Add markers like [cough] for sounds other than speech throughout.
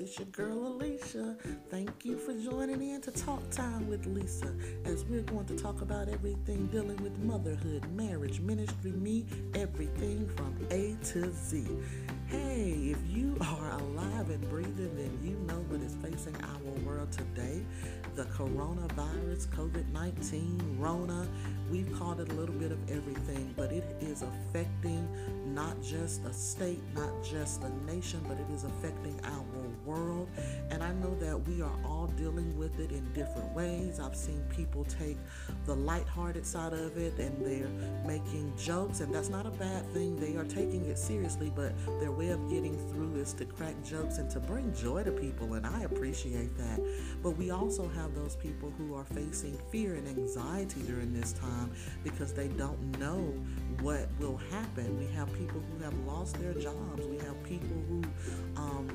It's your girl Alicia. Thank you for joining in to Talk Time with Lisa as we're going to talk about everything dealing with motherhood, marriage, ministry, me, everything from A to Z. Hey, if you [laughs] are alive and breathing, then you know what is facing our world today the coronavirus, COVID 19, Rona. We've called it a little bit of everything, but it is affecting not just a state, not just a nation, but it is affecting our world. And I know that we are all dealing with it in different ways. I've seen people take the lighthearted side of it and they're making jokes, and that's not a bad thing. They are taking it seriously, but their way of getting through is to crack jokes and to bring joy to people, and I appreciate that. But we also have those people who are facing fear and anxiety during this time because they don't know what will happen. We have people who have lost their jobs. We have people who um,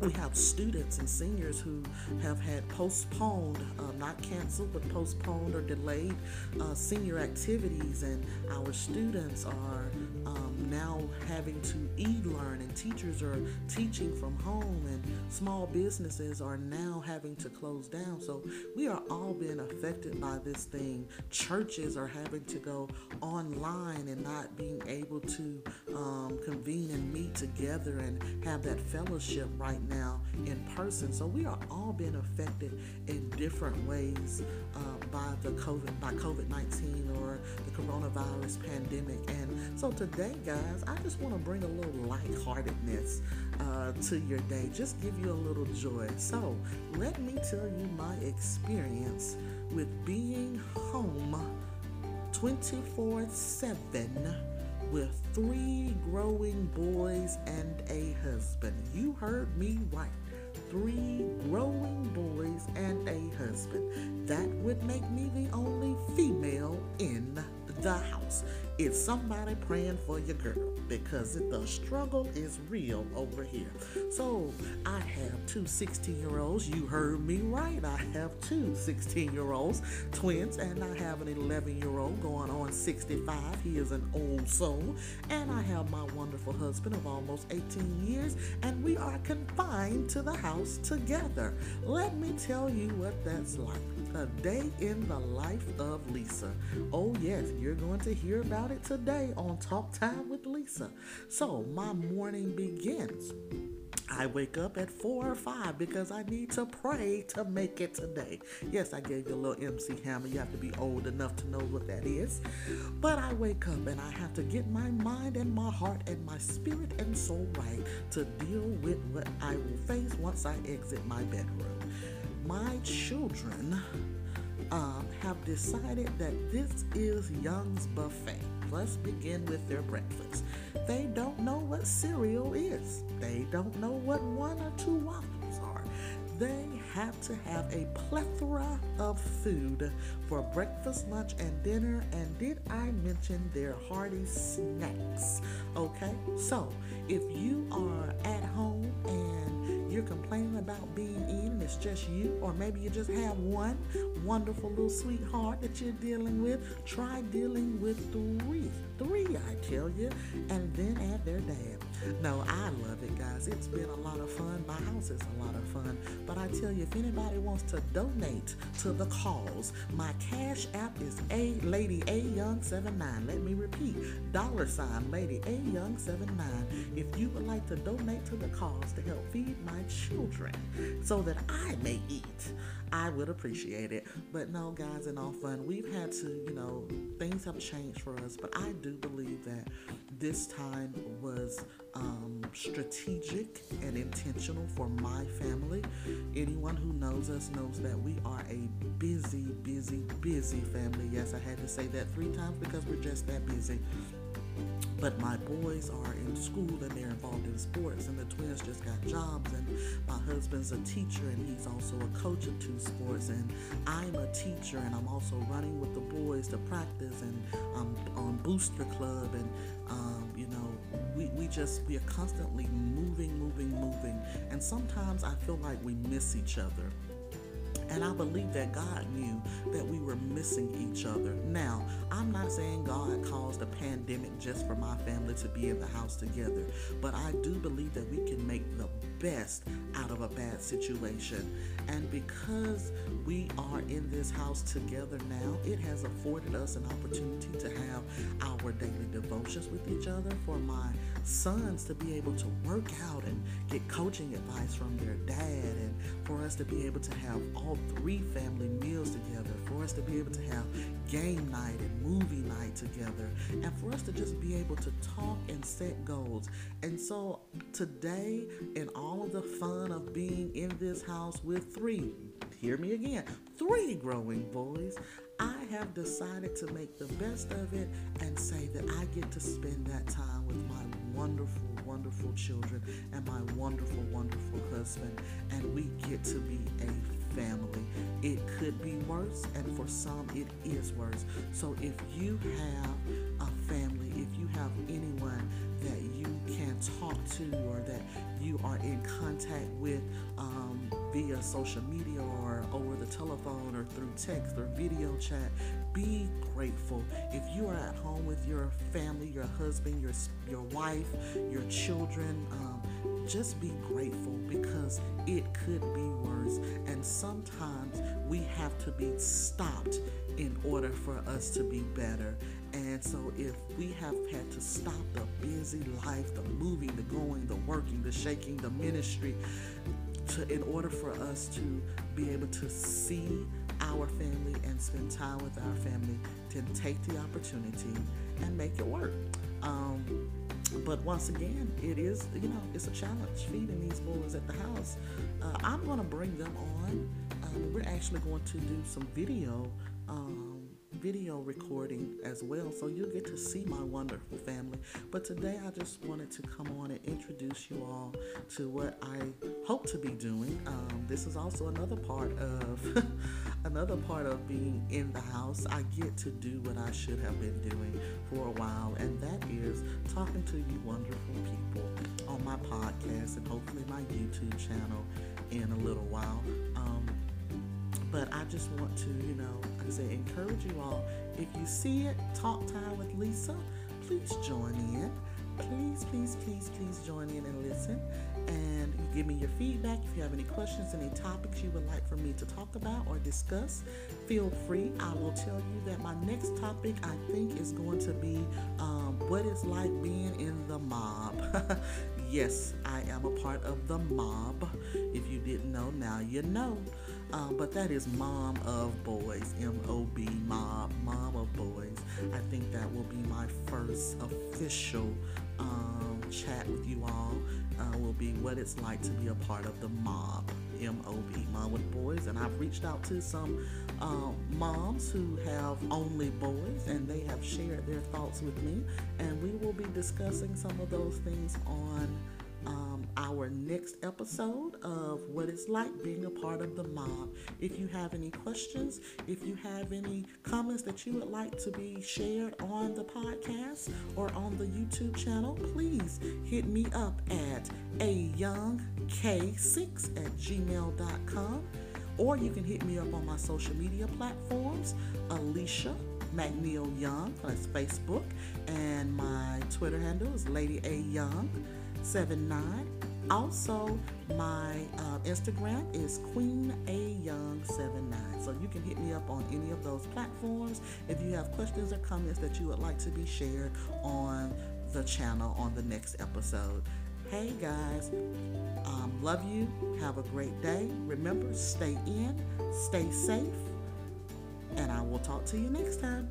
we have students and seniors who have had postponed, uh, not canceled, but postponed or delayed uh, senior activities, and our students are um, now having to e-learn, and teachers are teaching from home, and small businesses are now having to close down. So we are all being affected by this thing. Churches are having to go online and not being able to um, convene and meet together and have that fellowship right now in person. So we are all being affected in different ways uh, by the COVID by COVID nineteen or the coronavirus pandemic. And so today, guys, I just want to bring a little lightheartedness uh, to your day, just give you a little joy. So let me tell you my experience with being home 24 7 with three growing boys and a husband. You heard me right. Three growing boys and a husband. That would make me the only female in the house. It's somebody praying for your girl because the struggle is real over here. So I have two 16 year olds. You heard me right. I have two 16 year olds, twins, and I have an 11 year old going on 65. He is an old soul. And I have my wonderful husband of almost 18 years, and we are confined to the house together. Let me tell you what that's like. A day in the life of Lisa. Oh, yes, you're going to hear about it today on Talk Time with So, my morning begins. I wake up at four or five because I need to pray to make it today. Yes, I gave you a little MC Hammer. You have to be old enough to know what that is. But I wake up and I have to get my mind and my heart and my spirit and soul right to deal with what I will face once I exit my bedroom my children um, have decided that this is Young's Buffet. Let's begin with their breakfast. They don't know what cereal is. They don't know what one or two waffles are. They have to have a plethora of food for breakfast, lunch, and dinner. And did I mention their hearty snacks? Okay, so if you are at home and you're complaining about being in it's just you, or maybe you just have one wonderful little sweetheart that you're dealing with, try dealing with three. Three, I tell you, and then add their dad. No, I love it, guys. It's been a lot of fun. My house is a lot of fun. But I tell you, if anybody wants to donate to the cause, my cash app is A Lady A Young 79. Let me repeat, dollar sign Lady A Young 79. If you would like to donate to the cause to help feed my children so that I may eat, I would appreciate it. But no, guys, in all fun, we've had to, you know, things have changed for us. But I do believe that this time was um, strategic and intentional for my family. Anyone who knows us knows that we are a busy, busy, busy family. Yes, I had to say that three times because we're just that busy. But my boys are in school and they're involved in sports, and the twins just got jobs. And my husband's a teacher and he's also a coach of two sports. And I'm a teacher and I'm also running with the boys to practice and I'm on Booster Club. And, um, you know, we, we just, we are constantly moving, moving, moving. And sometimes I feel like we miss each other And I believe that God knew that we were missing each other. Now, I'm not saying God caused a pandemic just for my family to be in the house together, but I do believe that we can make the best out of a bad situation. And because we are in this house together now, it has afforded us an opportunity to daily with each other, for my sons to be able to work out and get coaching advice from their dad, and for us to be able to have all three family meals together, for us to be able to have game night and movie night together, and for us to just be able to talk and set goals. And so today, in all of the fun of being in this house with three, hear me again, three growing boys, I have decided to make the best of it and say that I get to spend that time with my wonderful, wonderful children and my wonderful, wonderful husband, and we get to be a family. It could be worse, and for some, it is worse. So if you have a family, if you have anyone that you can talk to or that you are in contact with via social media or over the telephone or through text or video chat, be grateful. If you are at home with your family, your husband, your your wife, your children, um, just be grateful because it could be worse. And sometimes we have to be stopped in order for us to be better. And so, if we have had to stop the busy life, the moving, the going, the working, the shaking, the ministry, to, in order for us to be able to see our family and spend time with our family, to take the opportunity and make it work. Um, but once again, it is, you know, it's a challenge feeding these boys at the house. Uh, I'm going to bring them on. Um, we're actually going to do some video. Um, video recording as well, so you'll get to see my wonderful family. But today I just wanted to come on and introduce you all to what I hope to be doing. Um, this is also another part of [laughs] another part of being in the house. I get to do what I should have been doing for a while, and that is talking to you wonderful people on my podcast and hopefully my YouTube channel in a little while. Um, but I just want to, you know, I say, encourage you all. If you see it, Talk Time with Lisa, please join in. Please, please, please, please join in and listen. And give me your feedback. If you have any questions, any topics you would like for me to talk about or discuss, feel free. I will tell you that my next topic, I think, is going to be um, what it's like being in the mob. [laughs] yes, I am a part of the mob. If you didn't know, now you know. Um, but that is Mom of Boys, M O B, Mob, Mom of Boys. I think that will be my first official um, chat with you all. Uh, will be what it's like to be a part of the mob, M O B, Mom with Boys. And I've reached out to some um, moms who have only boys, and they have shared their thoughts with me. And we will be discussing some of those things on um, our next episode of what it's like being a part of the mob. If you have any questions, if you have any comments that you would like to be shared on the podcast or on the YouTube channel, please hit me up at a young k6 at gmail.com or you can hit me up on my social media platforms, Alicia McNeil Young, that's Facebook, and my Twitter handle is Lady A Young. 79. Also, my uh, Instagram is Queen A Young 79. So you can hit me up on any of those platforms if you have questions or comments that you would like to be shared on the channel on the next episode. Hey guys, um, love you. Have a great day. Remember, stay in, stay safe, and I will talk to you next time.